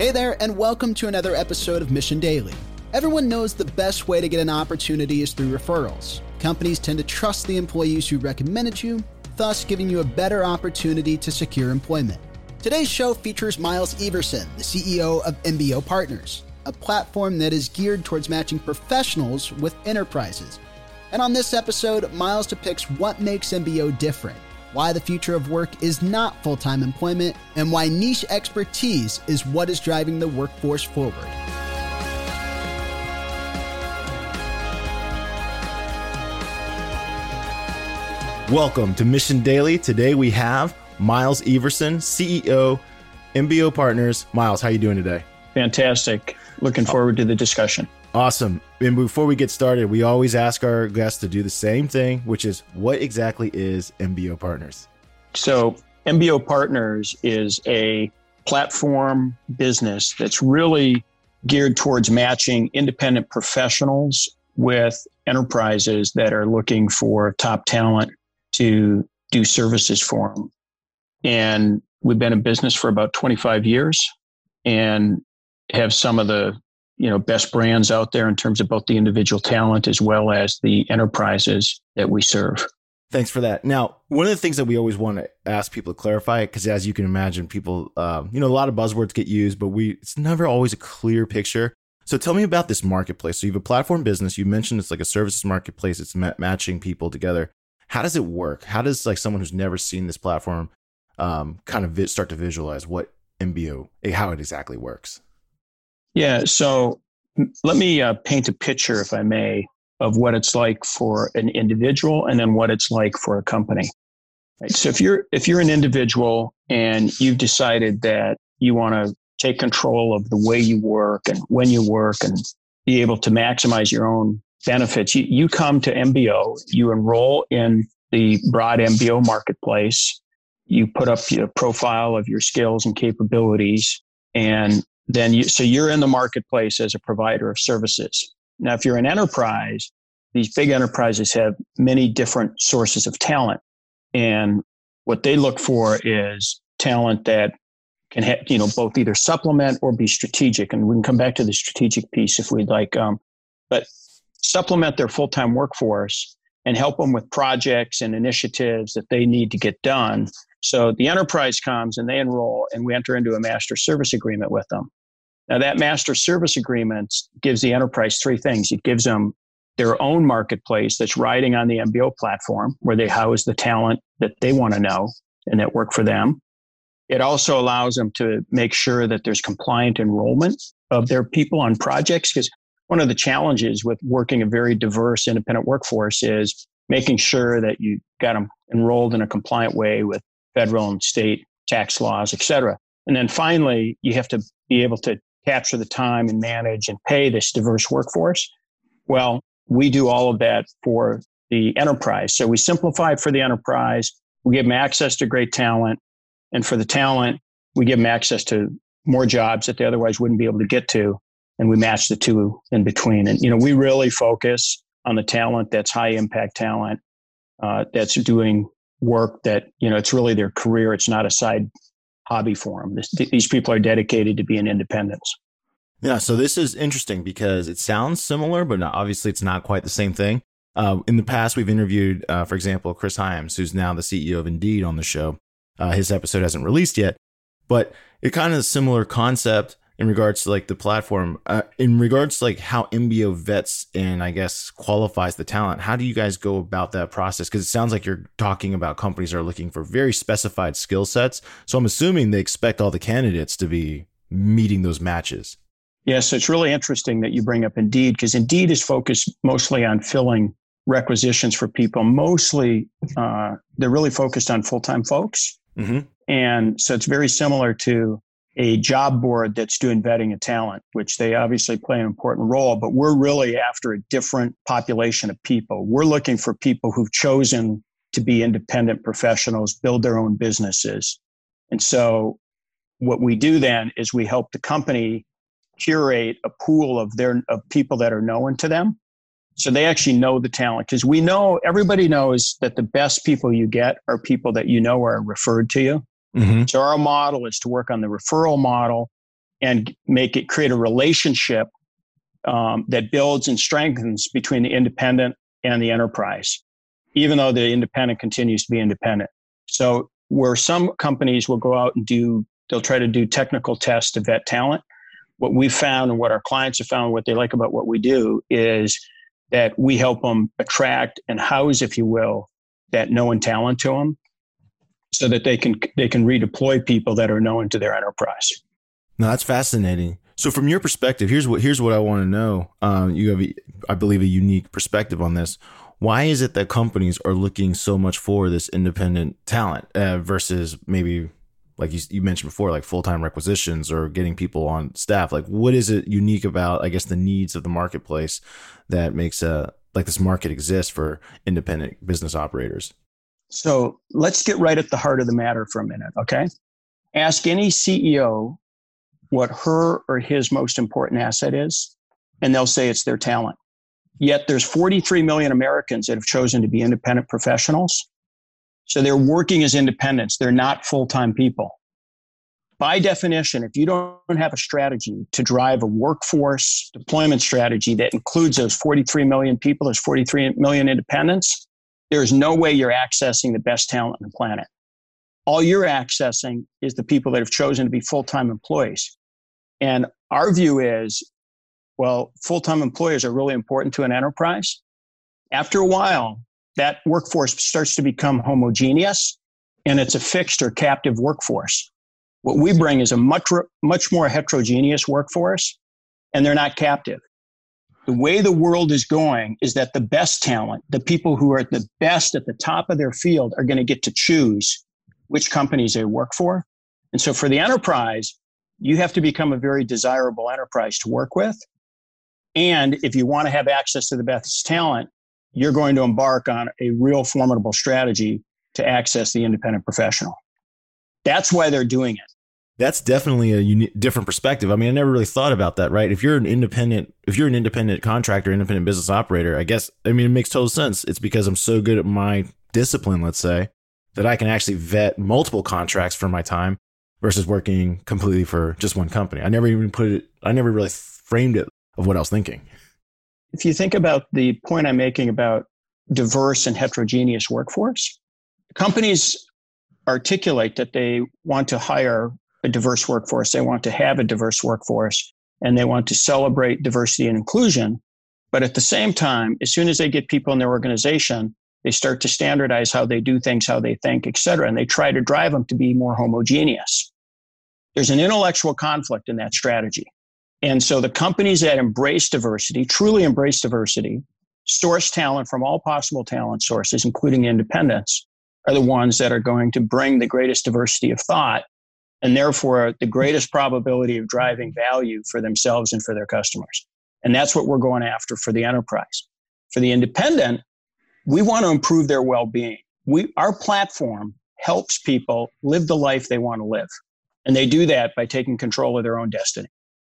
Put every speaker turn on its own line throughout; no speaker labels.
Hey there, and welcome to another episode of Mission Daily. Everyone knows the best way to get an opportunity is through referrals. Companies tend to trust the employees who recommended you, thus giving you a better opportunity to secure employment. Today's show features Miles Everson, the CEO of MBO Partners, a platform that is geared towards matching professionals with enterprises. And on this episode, Miles depicts what makes MBO different, why the future of work is not full time employment, and why niche expertise is what is driving the workforce forward.
Welcome to Mission Daily. Today we have Miles Everson, CEO, MBO Partners. Miles, how are you doing today?
Fantastic. Looking forward to the discussion.
Awesome. And before we get started, we always ask our guests to do the same thing, which is what exactly is MBO Partners?
So, MBO Partners is a platform business that's really geared towards matching independent professionals with enterprises that are looking for top talent to do services for them. And we've been in business for about 25 years and have some of the you know best brands out there in terms of both the individual talent as well as the enterprises that we serve.
Thanks for that. Now, one of the things that we always want to ask people to clarify, because as you can imagine, people, um, you know, a lot of buzzwords get used, but we it's never always a clear picture. So tell me about this marketplace. So you have a platform business. You mentioned it's like a services marketplace. It's ma- matching people together how does it work? How does like someone who's never seen this platform um, kind of vi- start to visualize what MBO, eh, how it exactly works?
Yeah. So let me uh, paint a picture, if I may, of what it's like for an individual and then what it's like for a company. Right? So if you're if you're an individual and you've decided that you want to take control of the way you work and when you work and be able to maximize your own benefits. You, you come to MBO, you enroll in the broad MBO marketplace, you put up your profile of your skills and capabilities, and then you, so you're in the marketplace as a provider of services. Now, if you're an enterprise, these big enterprises have many different sources of talent. And what they look for is talent that can have, you know, both either supplement or be strategic. And we can come back to the strategic piece if we'd like. Um, but supplement their full time workforce and help them with projects and initiatives that they need to get done. So the enterprise comes and they enroll, and we enter into a master service agreement with them. Now, that master service agreement gives the enterprise three things it gives them their own marketplace that's riding on the MBO platform where they house the talent that they want to know and that work for them. It also allows them to make sure that there's compliant enrollment of their people on projects because one of the challenges with working a very diverse independent workforce is making sure that you got them enrolled in a compliant way with federal and state tax laws, et cetera. And then finally, you have to be able to capture the time and manage and pay this diverse workforce. Well, we do all of that for the enterprise. So we simplify for the enterprise. We give them access to great talent. And for the talent, we give them access to more jobs that they otherwise wouldn't be able to get to and we match the two in between. And you know, we really focus on the talent that's high impact talent uh, that's doing work that you know it's really their career. It's not a side hobby for them. This, these people are dedicated to being independents.
Yeah, so this is interesting because it sounds similar, but obviously it's not quite the same thing. Uh, in the past, we've interviewed, uh, for example, Chris Hyams, who's now the CEO of Indeed on the show. Uh, his episode hasn't released yet, but it kind of a similar concept in regards to like the platform uh, in regards to like how MBO vets and I guess qualifies the talent how do you guys go about that process? Because it sounds like you're talking about companies are looking for very specified skill sets. So I'm assuming they expect all the candidates to be meeting those matches.
Yes so it's really interesting that you bring up Indeed because Indeed is focused mostly on filling requisitions for people. Mostly uh, they're really focused on full-time folks. Mm-hmm. and so it's very similar to a job board that's doing vetting of talent, which they obviously play an important role, but we're really after a different population of people. We're looking for people who've chosen to be independent professionals, build their own businesses. And so what we do then is we help the company curate a pool of their of people that are known to them. So they actually know the talent because we know everybody knows that the best people you get are people that you know are referred to you. Mm-hmm. So our model is to work on the referral model and make it create a relationship um, that builds and strengthens between the independent and the enterprise, even though the independent continues to be independent. So, where some companies will go out and do, they'll try to do technical tests to vet talent. What we've found and what our clients have found, what they like about what we do is that we help them attract and house, if you will, that known talent to them so that they can they can redeploy people that are known to their enterprise.
No, that's fascinating. So, from your perspective, here's what here's what I want to know. Um, you have, I believe, a unique perspective on this. Why is it that companies are looking so much for this independent talent uh, versus maybe, like you, you mentioned before, like full time requisitions or getting people on staff? Like, what is it unique about, I guess, the needs of the marketplace that makes a uh, like this market exist for independent business operators?
So let's get right at the heart of the matter for a minute, okay? Ask any CEO what her or his most important asset is, and they'll say it's their talent. Yet there's 43 million Americans that have chosen to be independent professionals. So they're working as independents, they're not full time people. By definition, if you don't have a strategy to drive a workforce deployment strategy that includes those 43 million people, those 43 million independents, there's no way you're accessing the best talent on the planet. All you're accessing is the people that have chosen to be full time employees. And our view is well, full time employees are really important to an enterprise. After a while, that workforce starts to become homogeneous and it's a fixed or captive workforce. What we bring is a much, much more heterogeneous workforce, and they're not captive the way the world is going is that the best talent, the people who are the best at the top of their field, are going to get to choose which companies they work for. And so for the enterprise, you have to become a very desirable enterprise to work with. And if you want to have access to the best talent, you're going to embark on a real formidable strategy to access the independent professional. That's why they're doing it
that's definitely a different perspective. I mean, I never really thought about that, right? If you're an independent, if you're an independent contractor, independent business operator, I guess, I mean, it makes total sense. It's because I'm so good at my discipline, let's say, that I can actually vet multiple contracts for my time versus working completely for just one company. I never even put it, I never really framed it of what I was thinking.
If you think about the point I'm making about diverse and heterogeneous workforce, companies articulate that they want to hire a diverse workforce. They want to have a diverse workforce and they want to celebrate diversity and inclusion. But at the same time, as soon as they get people in their organization, they start to standardize how they do things, how they think, et cetera, and they try to drive them to be more homogeneous. There's an intellectual conflict in that strategy. And so the companies that embrace diversity, truly embrace diversity, source talent from all possible talent sources, including independents, are the ones that are going to bring the greatest diversity of thought and therefore the greatest probability of driving value for themselves and for their customers. And that's what we're going after for the enterprise. For the independent, we want to improve their well-being. We our platform helps people live the life they want to live. And they do that by taking control of their own destiny.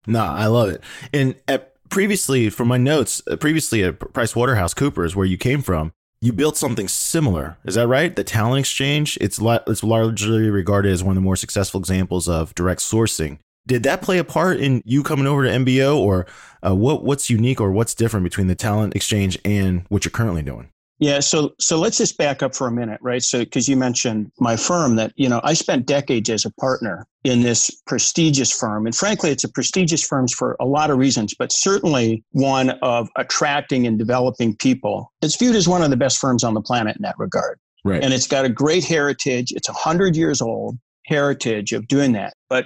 No, I love it. And at, previously, from my notes, uh, previously at Price Waterhouse Coopers, where you came from, you built something similar. Is that right? The Talent Exchange. It's it's largely regarded as one of the more successful examples of direct sourcing. Did that play a part in you coming over to MBO, or uh, what? What's unique or what's different between the Talent Exchange and what you're currently doing?
Yeah, so so let's just back up for a minute, right? So because you mentioned my firm that, you know, I spent decades as a partner in this prestigious firm. And frankly, it's a prestigious firm for a lot of reasons, but certainly one of attracting and developing people. It's viewed as one of the best firms on the planet in that regard.
Right.
And it's got a great heritage. It's a hundred years old heritage of doing that. But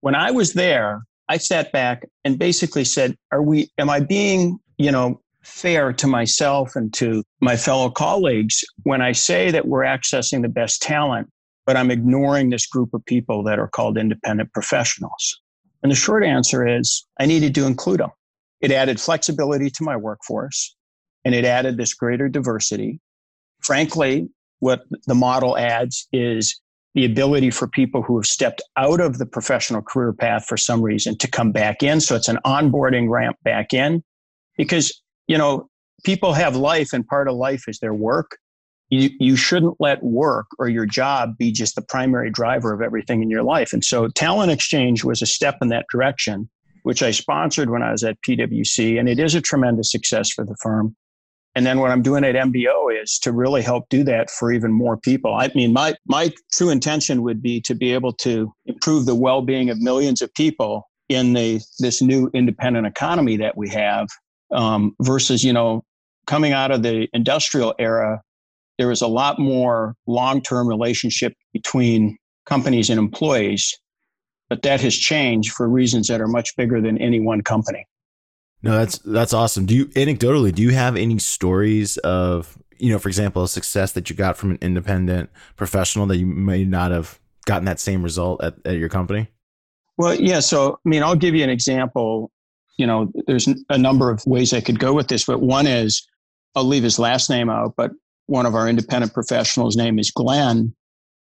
when I was there, I sat back and basically said, Are we am I being, you know, fair to myself and to my fellow colleagues when I say that we're accessing the best talent, but I'm ignoring this group of people that are called independent professionals? And the short answer is I needed to include them. It added flexibility to my workforce and it added this greater diversity. Frankly, what the model adds is the ability for people who have stepped out of the professional career path for some reason to come back in. So it's an onboarding ramp back in because you know, people have life and part of life is their work. you, you shouldn't let work or your job be just the primary driver of everything in your life. And so Talent Exchange was a step in that direction, which I sponsored when I was at PwC. And it is a tremendous success for the firm. And then what I'm doing at MBO is to really help do that for even more people. I mean, my, my true intention would be to be able to improve the well being of millions of people in the, this new independent economy that we have um, versus, you know, coming out of the industrial era, there was a lot more long term relationship between companies and employees. But that has changed for reasons that are much bigger than any one company.
No, that's that's awesome. Do you anecdotally do you have any stories of you know, for example, a success that you got from an independent professional that you may not have gotten that same result at, at your company?
Well, yeah. So, I mean, I'll give you an example. You know, there's a number of ways I could go with this, but one is I'll leave his last name out, but one of our independent professionals' name is Glenn.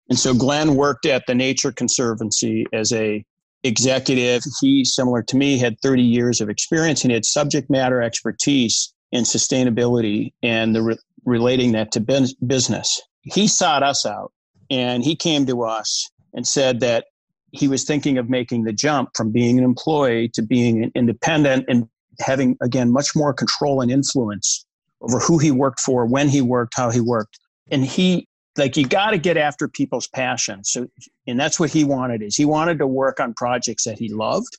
And so Glenn worked at the Nature Conservancy as a executive. He, similar to me, had 30 years of experience and he had subject matter expertise in sustainability and the re- relating that to business. He sought us out and he came to us and said that he was thinking of making the jump from being an employee to being an independent and having, again, much more control and influence over who he worked for, when he worked, how he worked. And he like you got to get after people's passion so and that's what he wanted is he wanted to work on projects that he loved.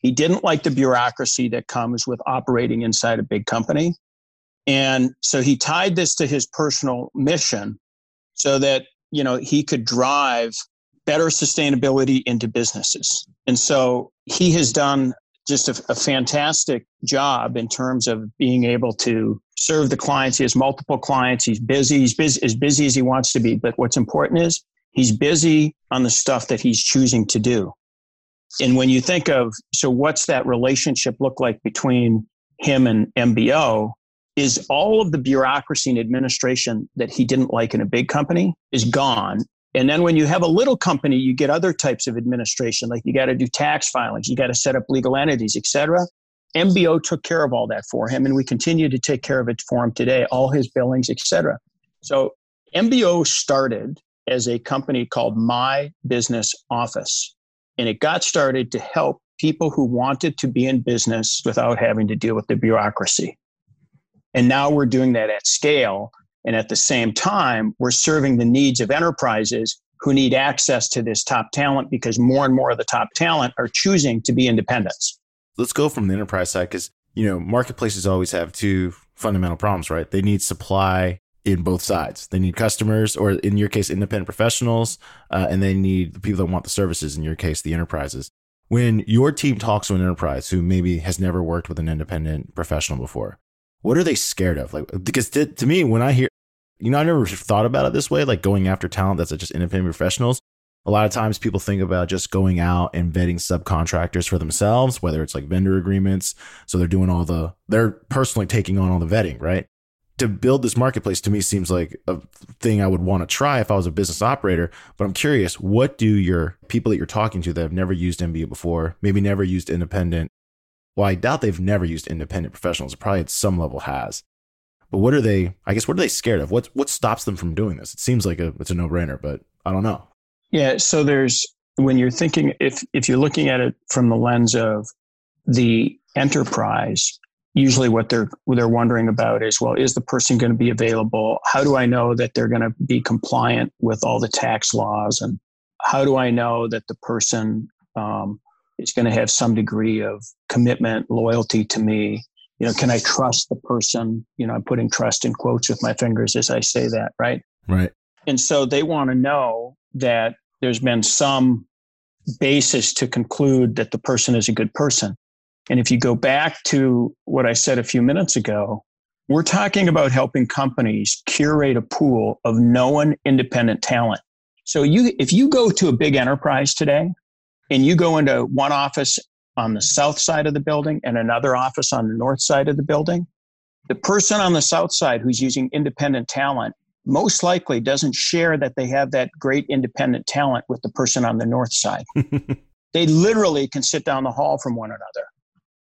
He didn't like the bureaucracy that comes with operating inside a big company. And so he tied this to his personal mission so that you know he could drive better sustainability into businesses and so he has done just a, a fantastic job in terms of being able to serve the clients. He has multiple clients. He's busy. He's busy, as busy as he wants to be. But what's important is he's busy on the stuff that he's choosing to do. And when you think of, so what's that relationship look like between him and MBO? Is all of the bureaucracy and administration that he didn't like in a big company is gone. And then when you have a little company, you get other types of administration, like you got to do tax filings, you got to set up legal entities, et cetera. MBO took care of all that for him, and we continue to take care of it for him today, all his billings, etc. So MBO started as a company called My Business Office, and it got started to help people who wanted to be in business without having to deal with the bureaucracy. And now we're doing that at scale. And at the same time, we're serving the needs of enterprises who need access to this top talent because more and more of the top talent are choosing to be independents
let's go from the enterprise side because you know marketplaces always have two fundamental problems, right? They need supply in both sides. They need customers, or in your case, independent professionals, uh, and they need the people that want the services. In your case, the enterprises. When your team talks to an enterprise who maybe has never worked with an independent professional before, what are they scared of? Like, because to, to me, when I hear, you know, I never thought about it this way, like going after talent that's just independent professionals a lot of times people think about just going out and vetting subcontractors for themselves, whether it's like vendor agreements. So they're doing all the, they're personally taking on all the vetting, right? To build this marketplace to me seems like a thing I would want to try if I was a business operator. But I'm curious, what do your people that you're talking to that have never used MBO before, maybe never used independent? Well, I doubt they've never used independent professionals. Probably at some level has. But what are they? I guess what are they scared of? What what stops them from doing this? It seems like a, it's a no brainer, but I don't know.
Yeah. So there's when you're thinking if if you're looking at it from the lens of the enterprise, usually what they're they're wondering about is well, is the person going to be available? How do I know that they're going to be compliant with all the tax laws? And how do I know that the person um, is going to have some degree of commitment, loyalty to me? You know, can I trust the person? You know, I'm putting trust in quotes with my fingers as I say that, right?
Right.
And so they want to know that there's been some basis to conclude that the person is a good person. And if you go back to what I said a few minutes ago, we're talking about helping companies curate a pool of known independent talent. So you if you go to a big enterprise today and you go into one office on the south side of the building and another office on the north side of the building, the person on the south side who's using independent talent most likely doesn't share that they have that great independent talent with the person on the north side. they literally can sit down the hall from one another.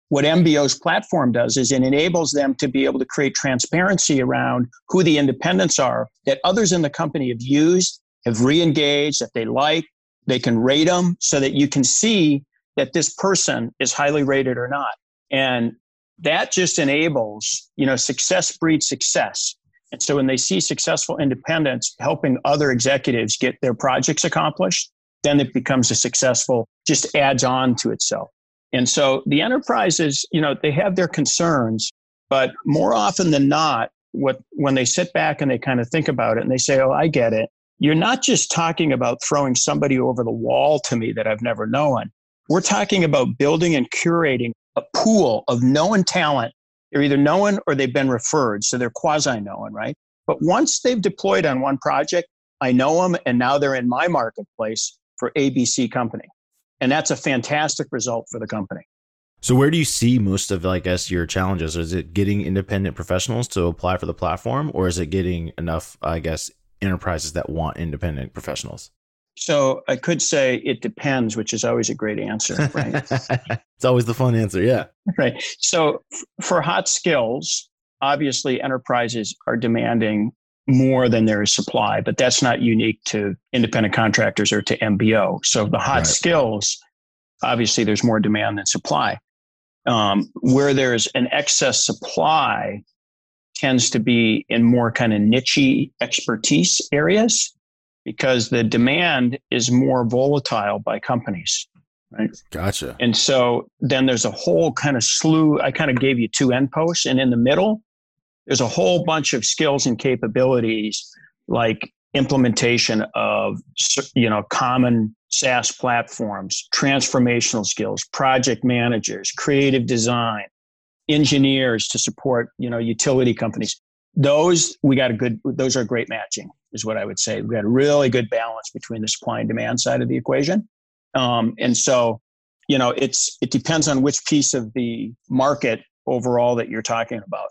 what MBO's platform does is it enables them to be able to create transparency around who the independents are that others in the company have used, have re-engaged, that they like. They can rate them so that you can see that this person is highly rated or not. And that just enables, you know, success breeds success. And so when they see successful independents helping other executives get their projects accomplished, then it becomes a successful, just adds on to itself. And so the enterprises, you know, they have their concerns, but more often than not, what when they sit back and they kind of think about it and they say, "Oh, I get it." You're not just talking about throwing somebody over the wall to me that I've never known. We're talking about building and curating a pool of known talent. They're either known or they've been referred, so they're quasi known, right? But once they've deployed on one project, I know them and now they're in my marketplace for ABC company. And that's a fantastic result for the company.
So where do you see most of, I guess, your challenges? Is it getting independent professionals to apply for the platform, or is it getting enough, I guess, enterprises that want independent professionals?
So I could say it depends, which is always a great answer, right?
it's always the fun answer, yeah.
Right. So for hot skills, obviously enterprises are demanding more than there is supply, but that's not unique to independent contractors or to MBO. So the hot right. skills, obviously, there's more demand than supply. Um, where there's an excess supply, tends to be in more kind of niche expertise areas because the demand is more volatile by companies. Right.
Gotcha.
And so then there's a whole kind of slew. I kind of gave you two end posts, and in the middle, there's a whole bunch of skills and capabilities like implementation of you know common SaaS platforms, transformational skills, project managers, creative design, engineers to support you know utility companies. Those we got a good. Those are great matching, is what I would say. We got a really good balance between the supply and demand side of the equation, um, and so you know it's it depends on which piece of the market overall that you're talking about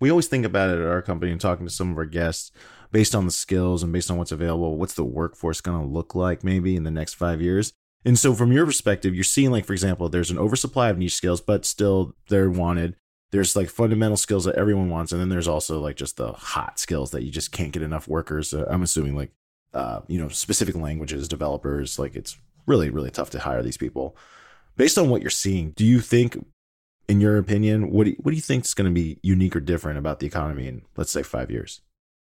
we always think about it at our company and talking to some of our guests based on the skills and based on what's available what's the workforce going to look like maybe in the next five years and so from your perspective you're seeing like for example there's an oversupply of niche skills but still they're wanted there's like fundamental skills that everyone wants and then there's also like just the hot skills that you just can't get enough workers uh, i'm assuming like uh, you know specific languages developers like it's really really tough to hire these people based on what you're seeing do you think in your opinion, what do you, what do you think is going to be unique or different about the economy in let's say five years?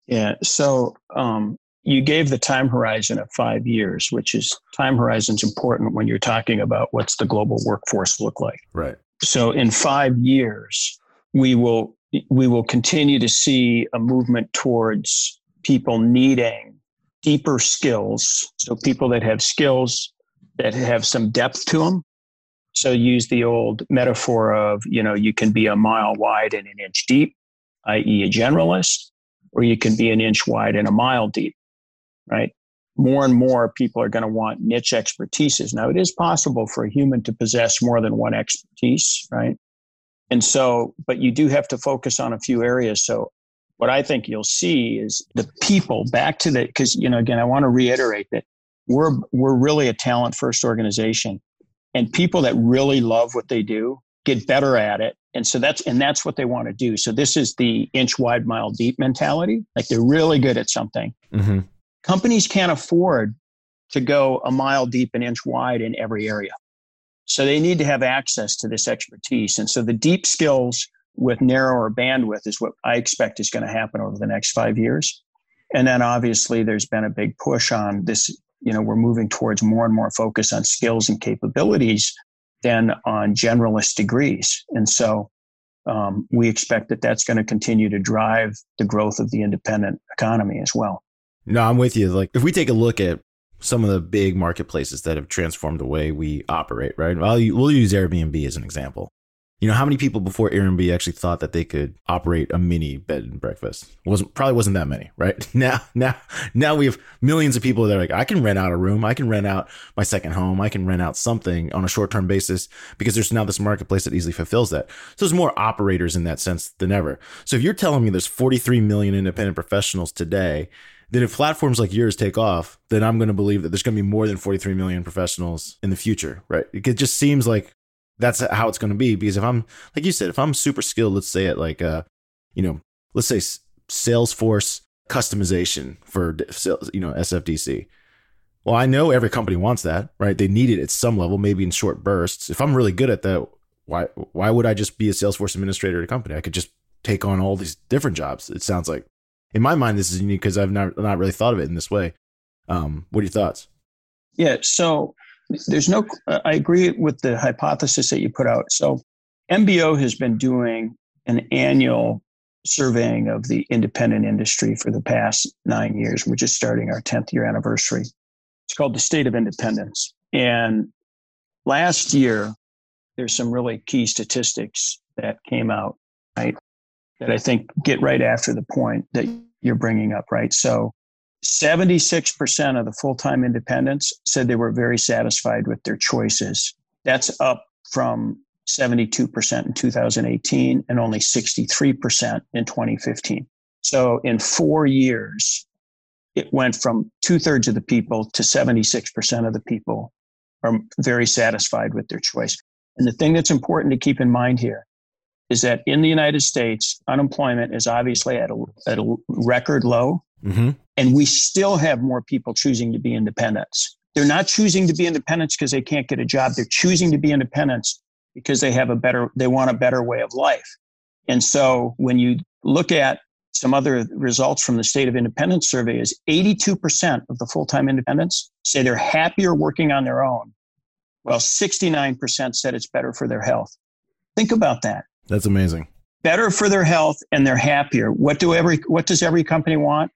Yeah. So um, you gave the time horizon of five years, which is time horizon's important when you're talking about what's the global workforce look like.
Right.
So in five years, we will we will continue to see a movement towards people needing deeper skills. So people that have skills that have some depth to them so use the old metaphor of, you know, you can be a mile wide and an inch deep, i.e., a generalist, or you can be an inch wide and a mile deep, right? More and more people are going to want niche expertises. Now, it is possible for a human to possess more than one expertise, right? And so, but you do have to focus on a few areas. So, what I think you'll see is the people back to the, because, you know, again, I want to reiterate that we're, we're really a talent first organization and people that really love what they do get better at it and so that's and that's what they want to do so this is the inch wide mile deep mentality like they're really good at something mm-hmm. Companies can't afford to go a mile deep and inch wide in every area. So they need to have access to this expertise. And so the deep skills with narrower bandwidth is what i expect is going to happen over the next five years. And then obviously there's been a big push on this you know we're moving towards more and more focus on skills and capabilities than on generalist degrees. And so um, we expect that that's going to continue to drive the growth of the independent economy as well
no i'm with you like if we take a look at some of the big marketplaces that have transformed the way we operate right well we'll use airbnb as an example you know, how many people before Airbnb actually thought that they could operate a mini bed and breakfast? wasn't probably wasn't that many, right? Now, now, now we have millions of people that are like, I can rent out a room, I can rent out my second home, I can rent out something on a short term basis because there's now this marketplace that easily fulfills that. So there's more operators in that sense than ever. So if you're telling me there's 43 million independent professionals today, then if platforms like yours take off, then I'm going to believe that there's going to be more than 43 million professionals in the future, right? It just seems like that's how it's going to be. Because if I'm, like you said, if I'm super skilled, let's say at like, uh, you know, let's say Salesforce customization for, you know, SFDC. Well, I know every company wants that, right? They need it at some level, maybe in short bursts. If I'm really good at that, why why would I just be a Salesforce administrator at a company? I could just take on all these different jobs. It sounds like, in my mind, this is unique because I've not not really thought of it in this way. Um, what are your thoughts?
Yeah, so there's no. I agree with the hypothesis that you put out. So MBO has been doing an annual surveying of the independent industry for the past nine years. We're just starting our 10th year anniversary. It's called the State of Independence. And last year, there's some really key statistics that came out? That I think get right after the point that you're bringing up, right? So 76% of the full time independents said they were very satisfied with their choices. That's up from 72% in 2018 and only 63% in 2015. So in four years, it went from two thirds of the people to 76% of the people are very satisfied with their choice. And the thing that's important to keep in mind here is that in the United States, unemployment is obviously at a, at a record low. Mm-hmm. And we still have more people choosing to be independents. They're not choosing to be independents because they can't get a job. They're choosing to be independents because they have a better, they want a better way of life. And so when you look at some other results from the state of independence survey is 82% of the full-time independents say they're happier working on their own Well, 69% said it's better for their health think about that
that's amazing
better for their health and they're happier what do every what does every company want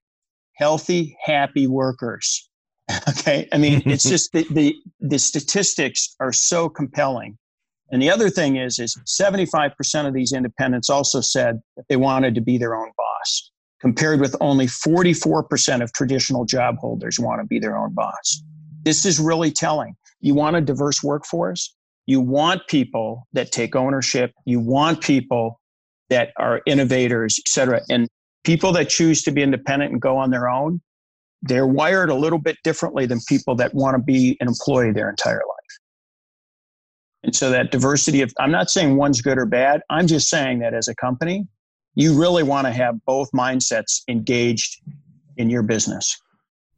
healthy, happy workers. okay. I mean, it's just the, the, the statistics are so compelling. And the other thing is, is 75% of these independents also said that they wanted to be their own boss, compared with only 44% of traditional job holders want to be their own boss. This is really telling. You want a diverse workforce. You want people that take ownership. You want people that are innovators, et cetera. And people that choose to be independent and go on their own, they're wired a little bit differently than people that want to be an employee their entire life. And so that diversity of, I'm not saying one's good or bad. I'm just saying that as a company, you really want to have both mindsets engaged in your business.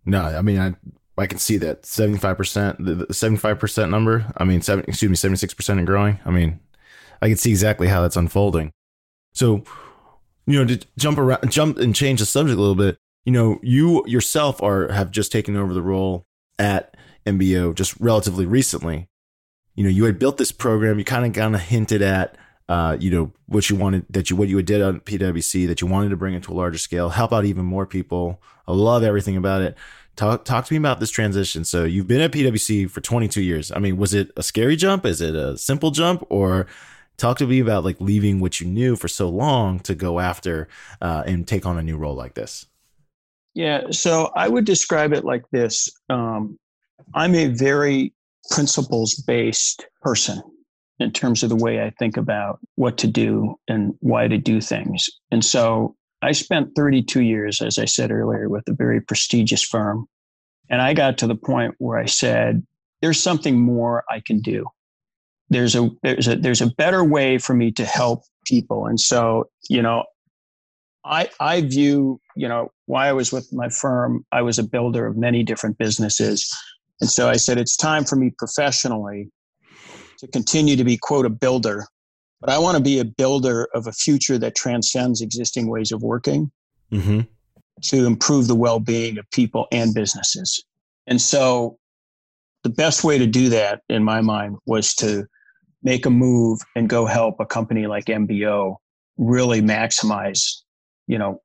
No, I mean, I, I can see that 75%, the 75% number. I mean, seven, excuse me, 76% and growing. I mean, I can see exactly how that's unfolding. So you know, to jump around, jump and change the subject a little bit. You know, you yourself are have just taken over the role at MBO just relatively recently. You know, you had built this program. You kind of kind of hinted at, uh, you know, what you wanted that you what you did on PwC that you wanted to bring it to a larger scale, help out even more people. I love everything about it. Talk talk to me about this transition. So you've been at PwC for 22 years. I mean, was it a scary jump? Is it a simple jump, or Talk to me about like leaving what you knew for so long to go after uh, and take on a new role like this.
Yeah, so I would describe it like this um, I'm a very principles based person in terms of the way I think about what to do and why to do things. And so I spent 32 years, as I said earlier, with a very prestigious firm. And I got to the point where I said, there's something more I can do. There's a there's a there's a better way for me to help people. And so you know i i view you know why i was with my firm i was a builder of many different businesses. And so i said it's time for me professionally to continue to be quote a builder but i want to be a builder of a future that transcends existing ways of working mm-hmm. to improve the well-being of people and businesses and so the best way to do that in my mind was to make a move and go help a company like MBO really maximize, you know,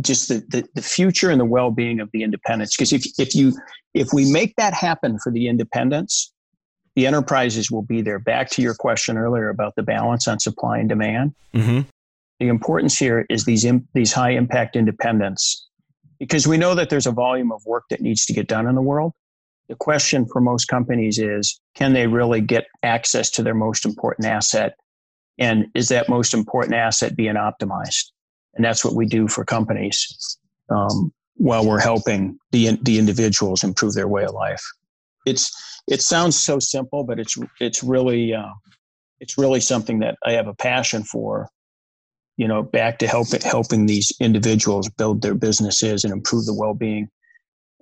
just the, the, the future and the well-being of the independents. Because if, if you if we make that happen for the independents, the enterprises will be there. Back to your question earlier about the balance on supply and demand. Mm-hmm. The importance here is these these high impact independents, because we know that there's a volume of work that needs to get done in the world. The question for most companies is can they really get access to their most important asset? And is that most important asset being optimized? And that's what we do for companies um, while we're helping the, the individuals improve their way of life. It's, it sounds so simple, but it's, it's really, uh, it's really something that I have a passion for. You know, back to help, helping these individuals build their businesses and improve the well-being,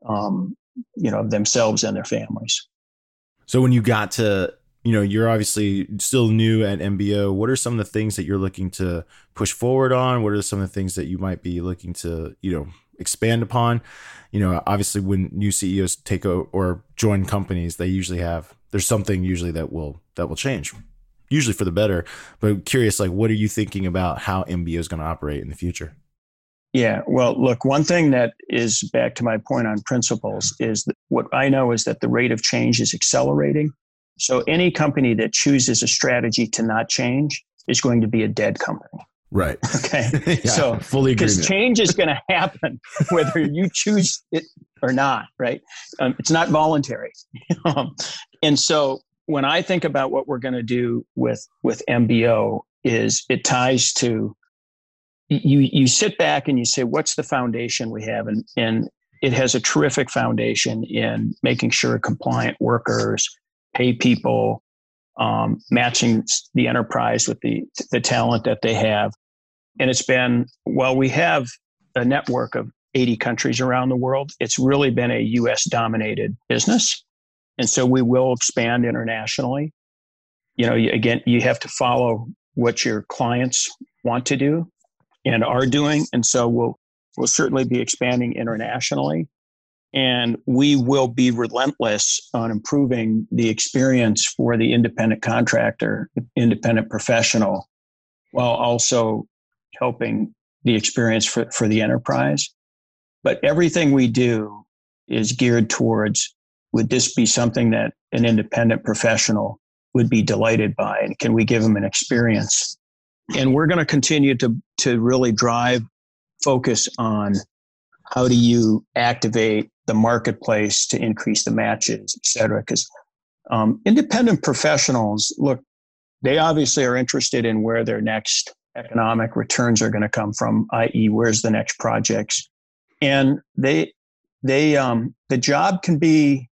um, you know, of themselves and their families.
So when you got to, you know, you're obviously still new at MBO. What are some of the things that you're looking to push forward on? What are some of the things that you might be looking to, you know, expand upon? You know, obviously when new CEOs take over or join companies, they usually have there's something usually that will that will change usually for the better. But curious, like, what are you thinking about how MBO is going to operate in the future?
Yeah, well, look, one thing that is back to my point on principles is that what I know is that the rate of change is accelerating. So any company that chooses a strategy to not change is going to be a dead company.
Right.
Okay.
yeah,
so
fully
because change is going to happen whether you choose it or not. Right. Um, it's not voluntary. um, and so when I think about what we're going to do with with MBO, is it ties to you you sit back and you say what's the foundation we have and and it has a terrific foundation in making sure compliant workers pay people um, matching the enterprise with the the talent that they have and it's been well we have a network of 80 countries around the world it's really been a us dominated business and so we will expand internationally. You know, again, you have to follow what your clients want to do and are doing. And so we'll, we'll certainly be expanding internationally. And we will be relentless on improving the experience for the independent contractor, independent professional, while also helping the experience for, for the enterprise. But everything we do is geared towards would this be something that an independent professional would be delighted by? And can we give them an experience? And we're going to continue to, to really drive focus on how do you activate the marketplace to increase the matches, et cetera. Because um, independent professionals, look, they obviously are interested in where their next economic returns are going to come from, i.e., where's the next projects. And they, they, um, the job can be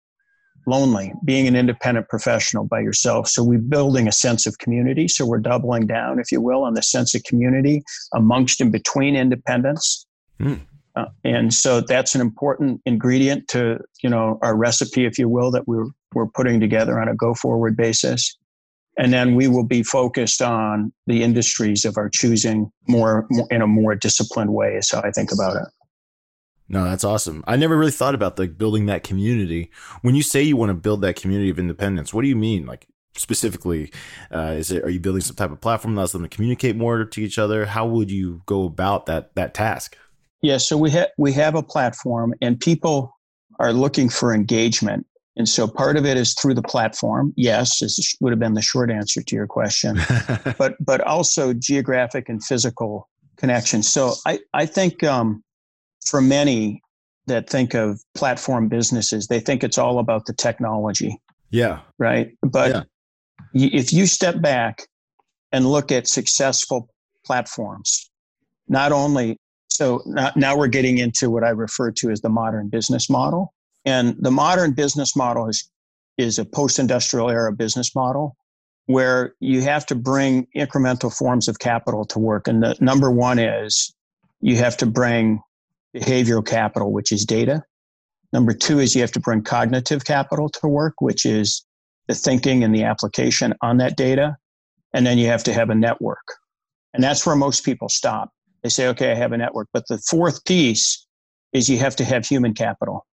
lonely being an independent professional by yourself. So we're building a sense of community. So we're doubling down, if you will, on the sense of community amongst and between independents. Mm. Uh, and so that's an important ingredient to you know our recipe, if you will, that we're we're putting together on a go forward basis. And then we will be focused on the industries of our choosing more, more in a more disciplined way. Is how I think about it.
No, that's awesome. I never really thought about like building that community. When you say you want to build that community of independence, what do you mean? Like specifically, uh, is it are you building some type of platform that allows them to communicate more to each other? How would you go about that that task?
Yeah, so we have we have a platform, and people are looking for engagement, and so part of it is through the platform. Yes, this would have been the short answer to your question, but but also geographic and physical connections. So I I think. Um, for many that think of platform businesses, they think it's all about the technology.
Yeah.
Right. But yeah. if you step back and look at successful platforms, not only so now, now we're getting into what I refer to as the modern business model. And the modern business model is, is a post industrial era business model where you have to bring incremental forms of capital to work. And the number one is you have to bring behavioral capital, which is data. Number two is you have to bring cognitive capital to work, which is the thinking and the application on that data. And then you have to have a network. And that's where most people stop. They say, okay, I have a network. But the fourth piece is you have to have human capital.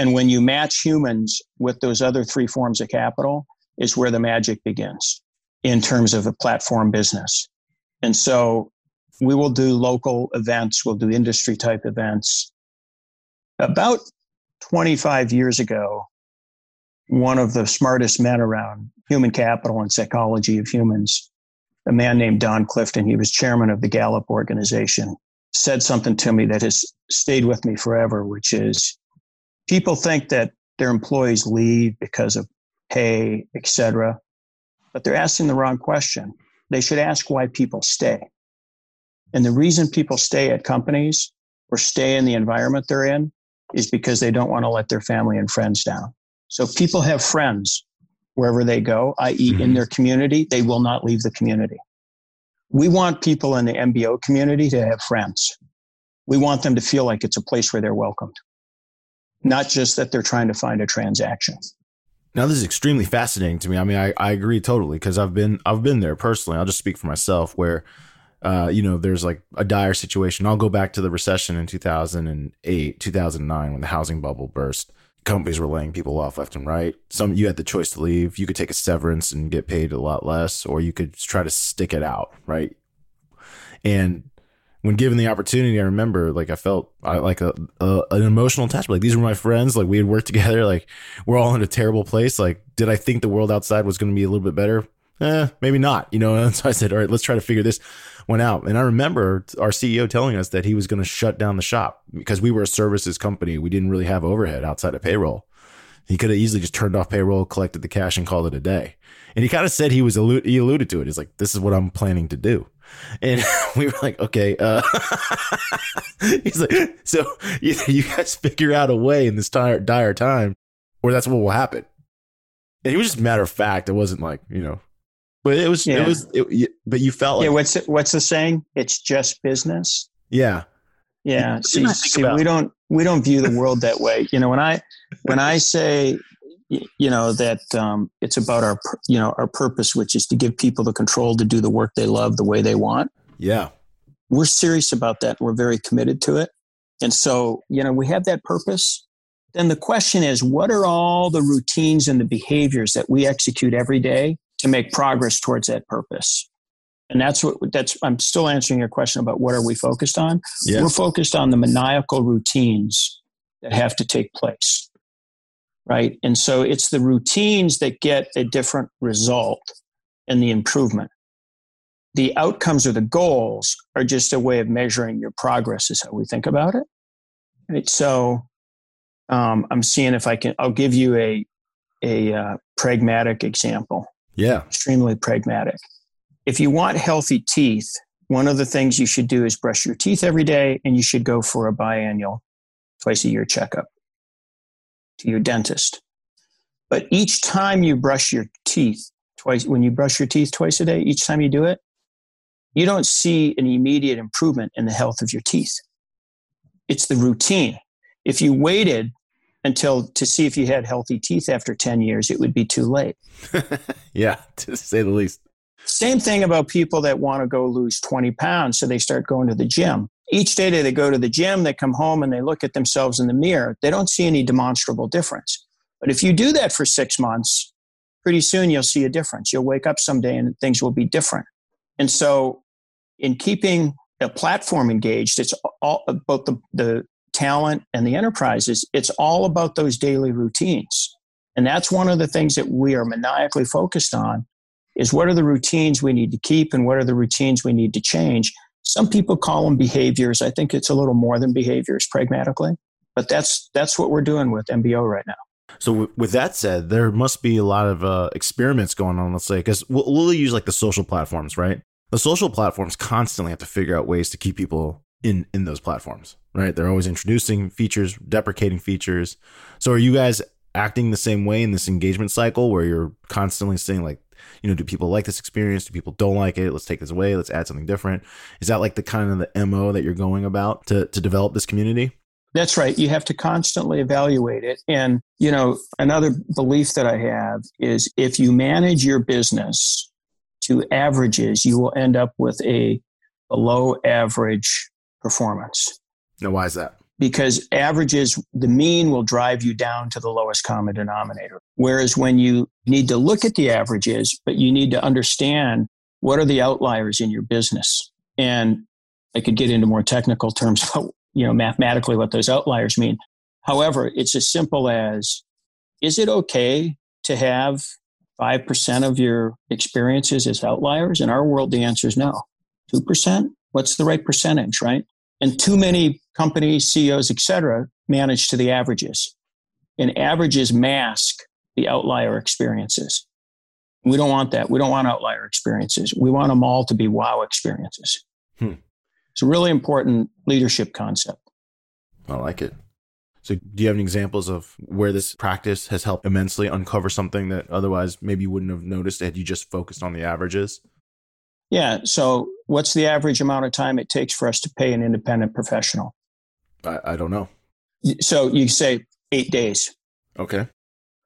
And when you match humans with those other three forms of capital, is where the magic begins in terms of a platform business. And so we will do local events, we'll do industry type events. About 25 years ago, one of the smartest men around human capital and psychology of humans, a man named Don Clifton, he was chairman of the Gallup organization, said something to me that has stayed with me forever, which is people think that their employees leave because of pay, etc., but they're asking the wrong question. They should ask why people stay. And the reason people stay at companies or stay in the environment they're in is because they don't want to let their family and friends down. So people have friends wherever they go, i.e., mm-hmm. in their community, they will not leave the community. We want people in the MBO community to have friends. We want them to feel like it's a place where they're welcomed, not just that they're trying to find a transaction.
Now this is extremely fascinating to me. I mean, I, I agree totally because I've been I've been there personally. I'll just speak for myself where uh, you know, there's like a dire situation. I'll go back to the recession in 2008, 2009 when the housing bubble burst companies were laying people off left and right. Some you had the choice to leave. You could take a severance and get paid a lot less, or you could try to stick it out, right? And when given the opportunity, I remember like I felt I, like a, a, an emotional attachment. Like these were my friends. Like we had worked together. Like we're all in a terrible place. Like did I think the world outside was going to be a little bit better? Eh, maybe not. You know. And so I said, all right, let's try to figure this one out. And I remember our CEO telling us that he was going to shut down the shop because we were a services company. We didn't really have overhead outside of payroll. He could have easily just turned off payroll, collected the cash, and called it a day. And he kind of said he was he alluded to it. He's like, "This is what I'm planning to do." And we were like, "Okay." Uh, he's like, "So you, you guys figure out a way in this dire, dire time, or that's what will happen." And he was just matter of fact. It wasn't like you know but it was, yeah. it was, it, but you felt like.
Yeah, what's, what's the saying? It's just business.
Yeah.
Yeah. See, see we don't, we don't view the world that way. You know, when I, when I say, you know, that um, it's about our, you know, our purpose, which is to give people the control to do the work they love the way they want.
Yeah.
We're serious about that. We're very committed to it. And so, you know, we have that purpose. Then the question is, what are all the routines and the behaviors that we execute every day to make progress towards that purpose. And that's what that's I'm still answering your question about what are we focused on? Yes. We're focused on the maniacal routines that have to take place. Right? And so it's the routines that get a different result in the improvement. The outcomes or the goals are just a way of measuring your progress, is how we think about it. Right? So um, I'm seeing if I can, I'll give you a, a uh, pragmatic example.
Yeah.
Extremely pragmatic. If you want healthy teeth, one of the things you should do is brush your teeth every day and you should go for a biannual, twice a year checkup to your dentist. But each time you brush your teeth, twice when you brush your teeth twice a day, each time you do it, you don't see an immediate improvement in the health of your teeth. It's the routine. If you waited until to see if you had healthy teeth after 10 years, it would be too late.
yeah, to say the least.
Same thing about people that want to go lose 20 pounds. So they start going to the gym. Each day they go to the gym, they come home and they look at themselves in the mirror. They don't see any demonstrable difference. But if you do that for six months, pretty soon you'll see a difference. You'll wake up someday and things will be different. And so, in keeping a platform engaged, it's all both the, the talent and the enterprises, it's all about those daily routines. And that's one of the things that we are maniacally focused on is what are the routines we need to keep and what are the routines we need to change. Some people call them behaviors. I think it's a little more than behaviors pragmatically, but that's that's what we're doing with MBO right now.
So w- with that said, there must be a lot of uh, experiments going on. Let's say because we'll, we'll use like the social platforms, right? The social platforms constantly have to figure out ways to keep people in in those platforms, right? They're always introducing features, deprecating features. So are you guys acting the same way in this engagement cycle where you're constantly saying like, you know, do people like this experience? Do people don't like it? Let's take this away. Let's add something different. Is that like the kind of the MO that you're going about to to develop this community?
That's right. You have to constantly evaluate it. And, you know, another belief that I have is if you manage your business to averages, you will end up with a below average performance.
Now, why is that?
Because averages, the mean will drive you down to the lowest common denominator. Whereas when you need to look at the averages, but you need to understand what are the outliers in your business. And I could get into more technical terms about, you know, mathematically what those outliers mean. However, it's as simple as is it okay to have 5% of your experiences as outliers? In our world, the answer is no. 2%? What's the right percentage, right? And too many companies, CEOs, et cetera, manage to the averages. And averages mask the outlier experiences. We don't want that. We don't want outlier experiences. We want them all to be wow experiences. Hmm. It's a really important leadership concept.
I like it. So, do you have any examples of where this practice has helped immensely uncover something that otherwise maybe you wouldn't have noticed had you just focused on the averages?
Yeah. So, what's the average amount of time it takes for us to pay an independent professional?
I, I don't know.
So, you say eight days.
Okay.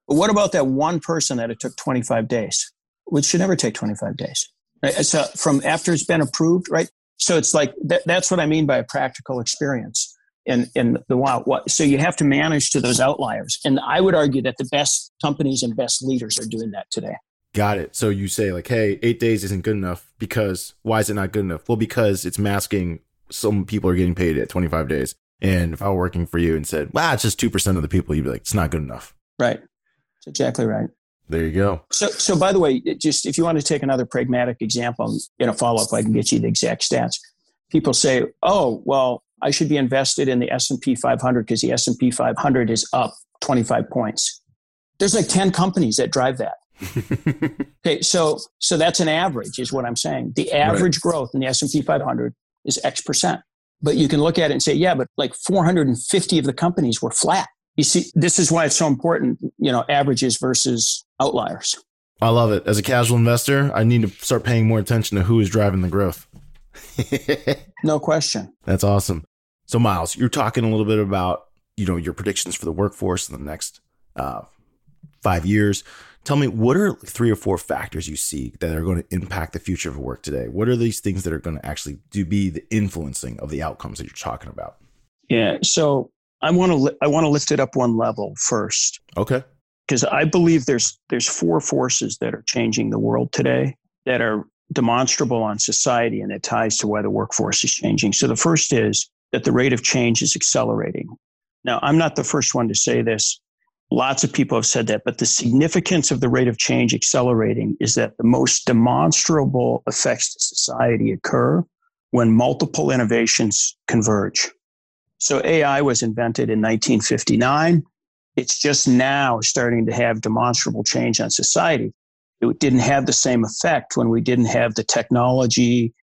But what about that one person that it took 25 days, which should never take 25 days? Right? So, uh, from after it's been approved, right? So, it's like that, that's what I mean by a practical experience in, in the wild. So, you have to manage to those outliers. And I would argue that the best companies and best leaders are doing that today.
Got it. So you say like, hey, eight days isn't good enough because why is it not good enough? Well, because it's masking some people are getting paid at 25 days. And if I were working for you and said, wow, it's just 2% of the people, you'd be like, it's not good enough.
Right. Exactly right.
There you go.
So, so by the way, just if you want to take another pragmatic example in a follow up, I can get you the exact stats. People say, "Oh, well, I should be invested in the S and P 500 because the S and P 500 is up 25 points." There's like 10 companies that drive that. okay, so so that's an average, is what I'm saying. The average right. growth in the S and P 500 is X percent. But you can look at it and say, yeah, but like 450 of the companies were flat. You see, this is why it's so important. You know, averages versus outliers.
I love it. As a casual investor, I need to start paying more attention to who is driving the growth.
no question.
That's awesome. So, Miles, you're talking a little bit about you know your predictions for the workforce in the next uh, five years. Tell me, what are three or four factors you see that are going to impact the future of work today? What are these things that are going to actually do be the influencing of the outcomes that you're talking about?
Yeah, so I want to li- I want to lift it up one level first.
Okay.
Because I believe there's there's four forces that are changing the world today that are demonstrable on society and it ties to why the workforce is changing. So the first is that the rate of change is accelerating. Now, I'm not the first one to say this. Lots of people have said that, but the significance of the rate of change accelerating is that the most demonstrable effects to society occur when multiple innovations converge. So AI was invented in 1959. It's just now starting to have demonstrable change on society. It didn't have the same effect when we didn't have the technology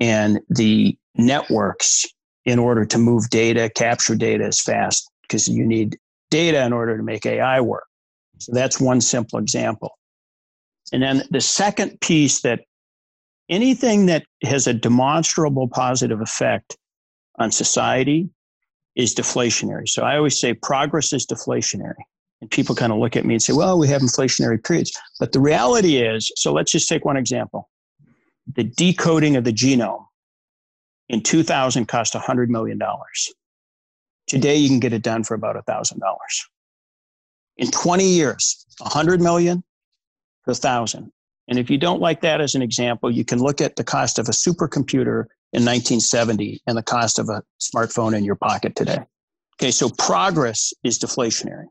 and the networks in order to move data, capture data as fast, because you need data in order to make AI work. So that's one simple example. And then the second piece that anything that has a demonstrable positive effect on society is deflationary. So I always say progress is deflationary. And people kind of look at me and say, well, we have inflationary periods. But the reality is so let's just take one example the decoding of the genome in 2000 cost $100 million. Today, you can get it done for about $1,000. In 20 years, 100 million to 1,000. And if you don't like that as an example, you can look at the cost of a supercomputer in 1970 and the cost of a smartphone in your pocket today. Okay, so progress is deflationary.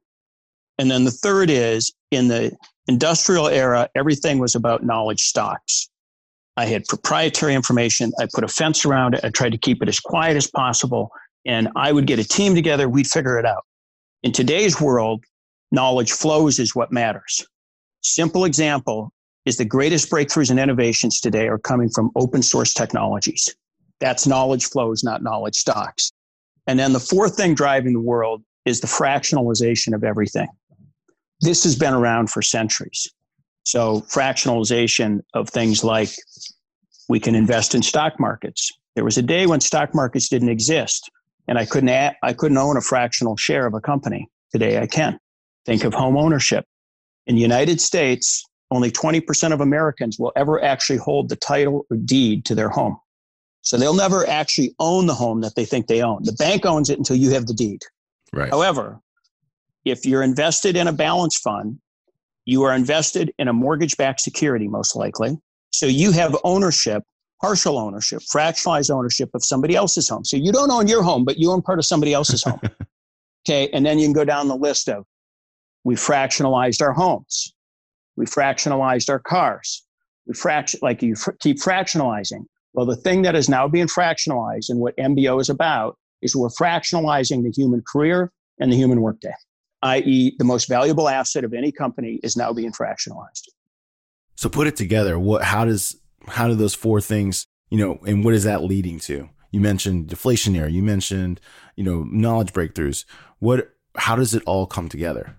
And then the third is in the industrial era, everything was about knowledge stocks. I had proprietary information. I put a fence around it. I tried to keep it as quiet as possible and I would get a team together, we'd figure it out. In today's world, knowledge flows is what matters. Simple example is the greatest breakthroughs and innovations today are coming from open source technologies. That's knowledge flows, not knowledge stocks. And then the fourth thing driving the world is the fractionalization of everything. This has been around for centuries. So, fractionalization of things like we can invest in stock markets. There was a day when stock markets didn't exist and I couldn't add, I couldn't own a fractional share of a company. Today I can. Think of home ownership. In the United States, only 20% of Americans will ever actually hold the title or deed to their home. So they'll never actually own the home that they think they own. The bank owns it until you have the deed.
Right.
However, if you're invested in a balance fund, you are invested in a mortgage backed security, most likely. So you have ownership partial ownership, fractionalized ownership of somebody else's home. So you don't own your home, but you own part of somebody else's home. okay. And then you can go down the list of we fractionalized our homes, we fractionalized our cars, we fraction like you fr- keep fractionalizing. Well, the thing that is now being fractionalized and what MBO is about is we're fractionalizing the human career and the human workday, i.e., the most valuable asset of any company is now being fractionalized.
So put it together. What? How does how do those four things, you know, and what is that leading to? You mentioned deflationary, you mentioned, you know, knowledge breakthroughs. What how does it all come together?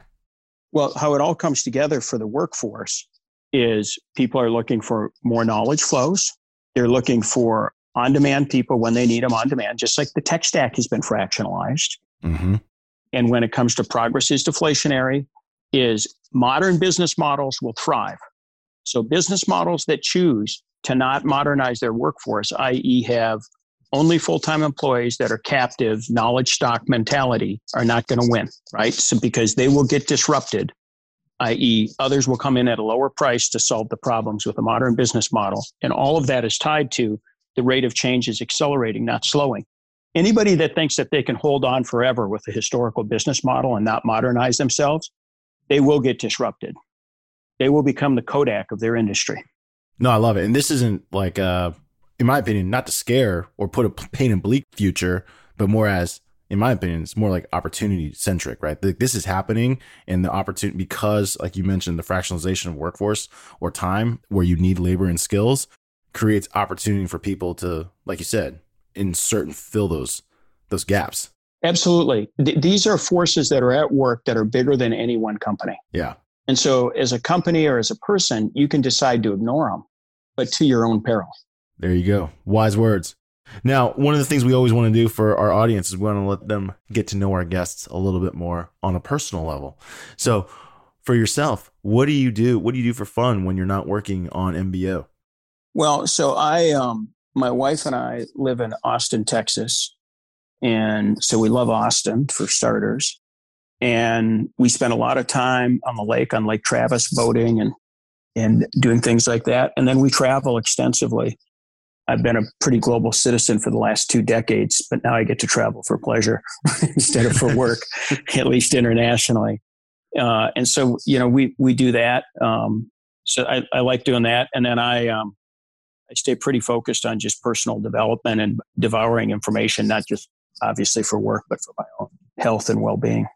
Well, how it all comes together for the workforce is people are looking for more knowledge flows. They're looking for on demand people when they need them on demand, just like the tech stack has been fractionalized. Mm-hmm. And when it comes to progress is deflationary, is modern business models will thrive. So business models that choose to not modernize their workforce, i.e., have only full-time employees that are captive knowledge stock mentality are not going to win right so because they will get disrupted i.e others will come in at a lower price to solve the problems with a modern business model. And all of that is tied to the rate of change is accelerating not slowing. Anybody that thinks that they can hold on forever with a historical business model and not modernize themselves they will get disrupted. They will become the kodak of their industry.
No i love it. And this isn't like uh in my opinion, not to scare or put a pain and bleak future, but more as, in my opinion, it's more like opportunity centric, right? Like this is happening and the opportunity because, like you mentioned, the fractionalization of workforce or time where you need labor and skills creates opportunity for people to, like you said, insert and fill those those gaps.
Absolutely. Th- these are forces that are at work that are bigger than any one company.
Yeah.
And so, as a company or as a person, you can decide to ignore them, but to your own peril.
There you go. Wise words. Now, one of the things we always want to do for our audience is we want to let them get to know our guests a little bit more on a personal level. So, for yourself, what do you do? What do you do for fun when you're not working on MBO?
Well, so I, um, my wife and I live in Austin, Texas, and so we love Austin for starters. And we spend a lot of time on the lake, on Lake Travis, boating and and doing things like that. And then we travel extensively. I've been a pretty global citizen for the last two decades, but now I get to travel for pleasure instead of for work, at least internationally. Uh, and so, you know, we we do that. Um, so I, I, like doing that, and then I um, I stay pretty focused on just personal development and devouring information, not just obviously for work, but for my own health and well being.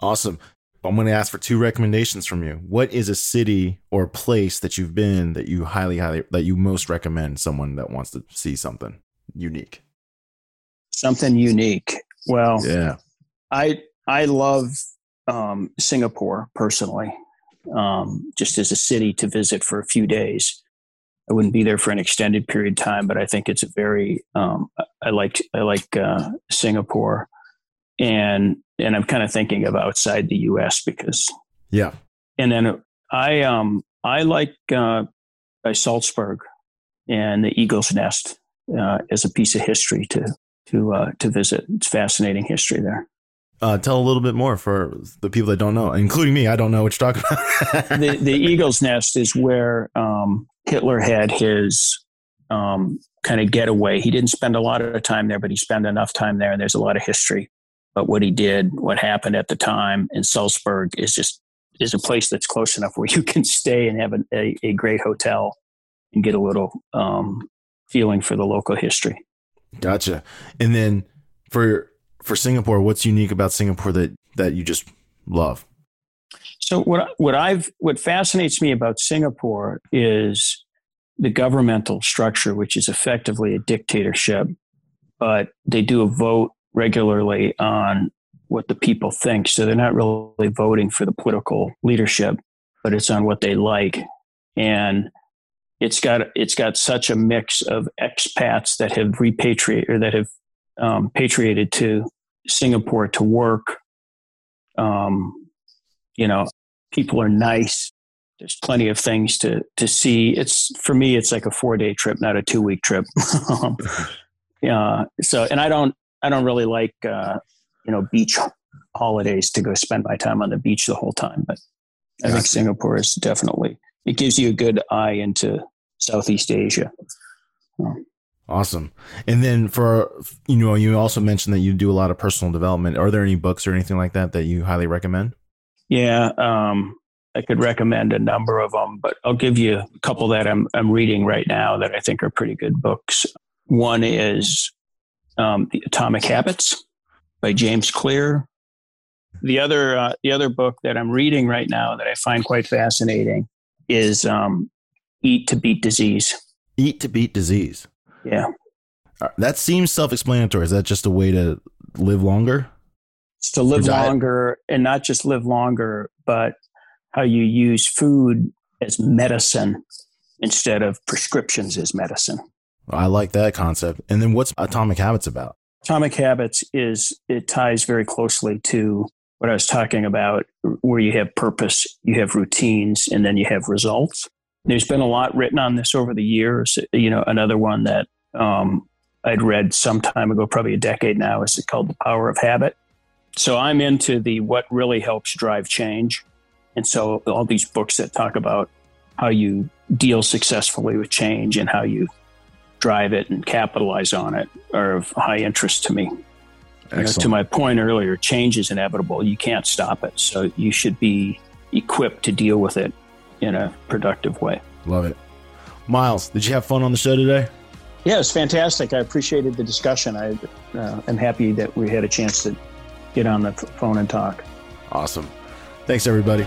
Awesome. I'm going to ask for two recommendations from you. What is a city or place that you've been that you highly, highly, that you most recommend someone that wants to see something unique?
Something unique. Well,
yeah,
I I love um, Singapore personally, um, just as a city to visit for a few days. I wouldn't be there for an extended period of time, but I think it's a very um, I like I like uh, Singapore and and I'm kind of thinking of outside the U.S. because
yeah.
And then I um I like uh, Salzburg and the Eagle's Nest uh, as a piece of history to to uh, to visit. It's fascinating history there.
Uh, tell a little bit more for the people that don't know, including me. I don't know what you're talking
about. the, the Eagle's Nest is where um, Hitler had his um, kind of getaway. He didn't spend a lot of time there, but he spent enough time there, and there's a lot of history but what he did, what happened at the time in Salzburg is just is a place that's close enough where you can stay and have a, a, a great hotel and get a little um, feeling for the local history.
Gotcha. And then for for Singapore, what's unique about Singapore that that you just love?
So what what I've what fascinates me about Singapore is the governmental structure, which is effectively a dictatorship, but they do a vote regularly on what the people think. So they're not really voting for the political leadership, but it's on what they like. And it's got it's got such a mix of expats that have repatriated or that have um, patriated to Singapore to work. Um, you know, people are nice. There's plenty of things to to see. It's for me, it's like a four day trip, not a two week trip. yeah. So, and I don't I don't really like uh, you know beach holidays to go spend my time on the beach the whole time. But I think Singapore is definitely it gives you a good eye into Southeast Asia.
Awesome. And then for you know, you also mentioned that you do a lot of personal development. Are there any books or anything like that that you highly recommend?
Yeah, um, I could recommend a number of them, but I'll give you a couple that I'm I'm reading right now that I think are pretty good books. One is um, The Atomic Habits by James Clear. The other, uh, the other book that I'm reading right now that I find quite fascinating is um, Eat to Beat Disease.
Eat to Beat Disease.
Yeah.
Uh, that seems self explanatory. Is that just a way to live longer?
It's to live longer and not just live longer, but how you use food as medicine instead of prescriptions as medicine.
I like that concept. And then what's Atomic Habits about?
Atomic Habits is it ties very closely to what I was talking about, where you have purpose, you have routines, and then you have results. There's been a lot written on this over the years. You know, another one that um, I'd read some time ago, probably a decade now, is called The Power of Habit. So I'm into the what really helps drive change. And so all these books that talk about how you deal successfully with change and how you drive it and capitalize on it are of high interest to me. You know, to my point earlier, change is inevitable. You can't stop it. So you should be equipped to deal with it in a productive way.
Love it. Miles, did you have fun on the show today?
Yeah, it was fantastic. I appreciated the discussion. I uh, am happy that we had a chance to get on the phone and talk.
Awesome. Thanks, everybody.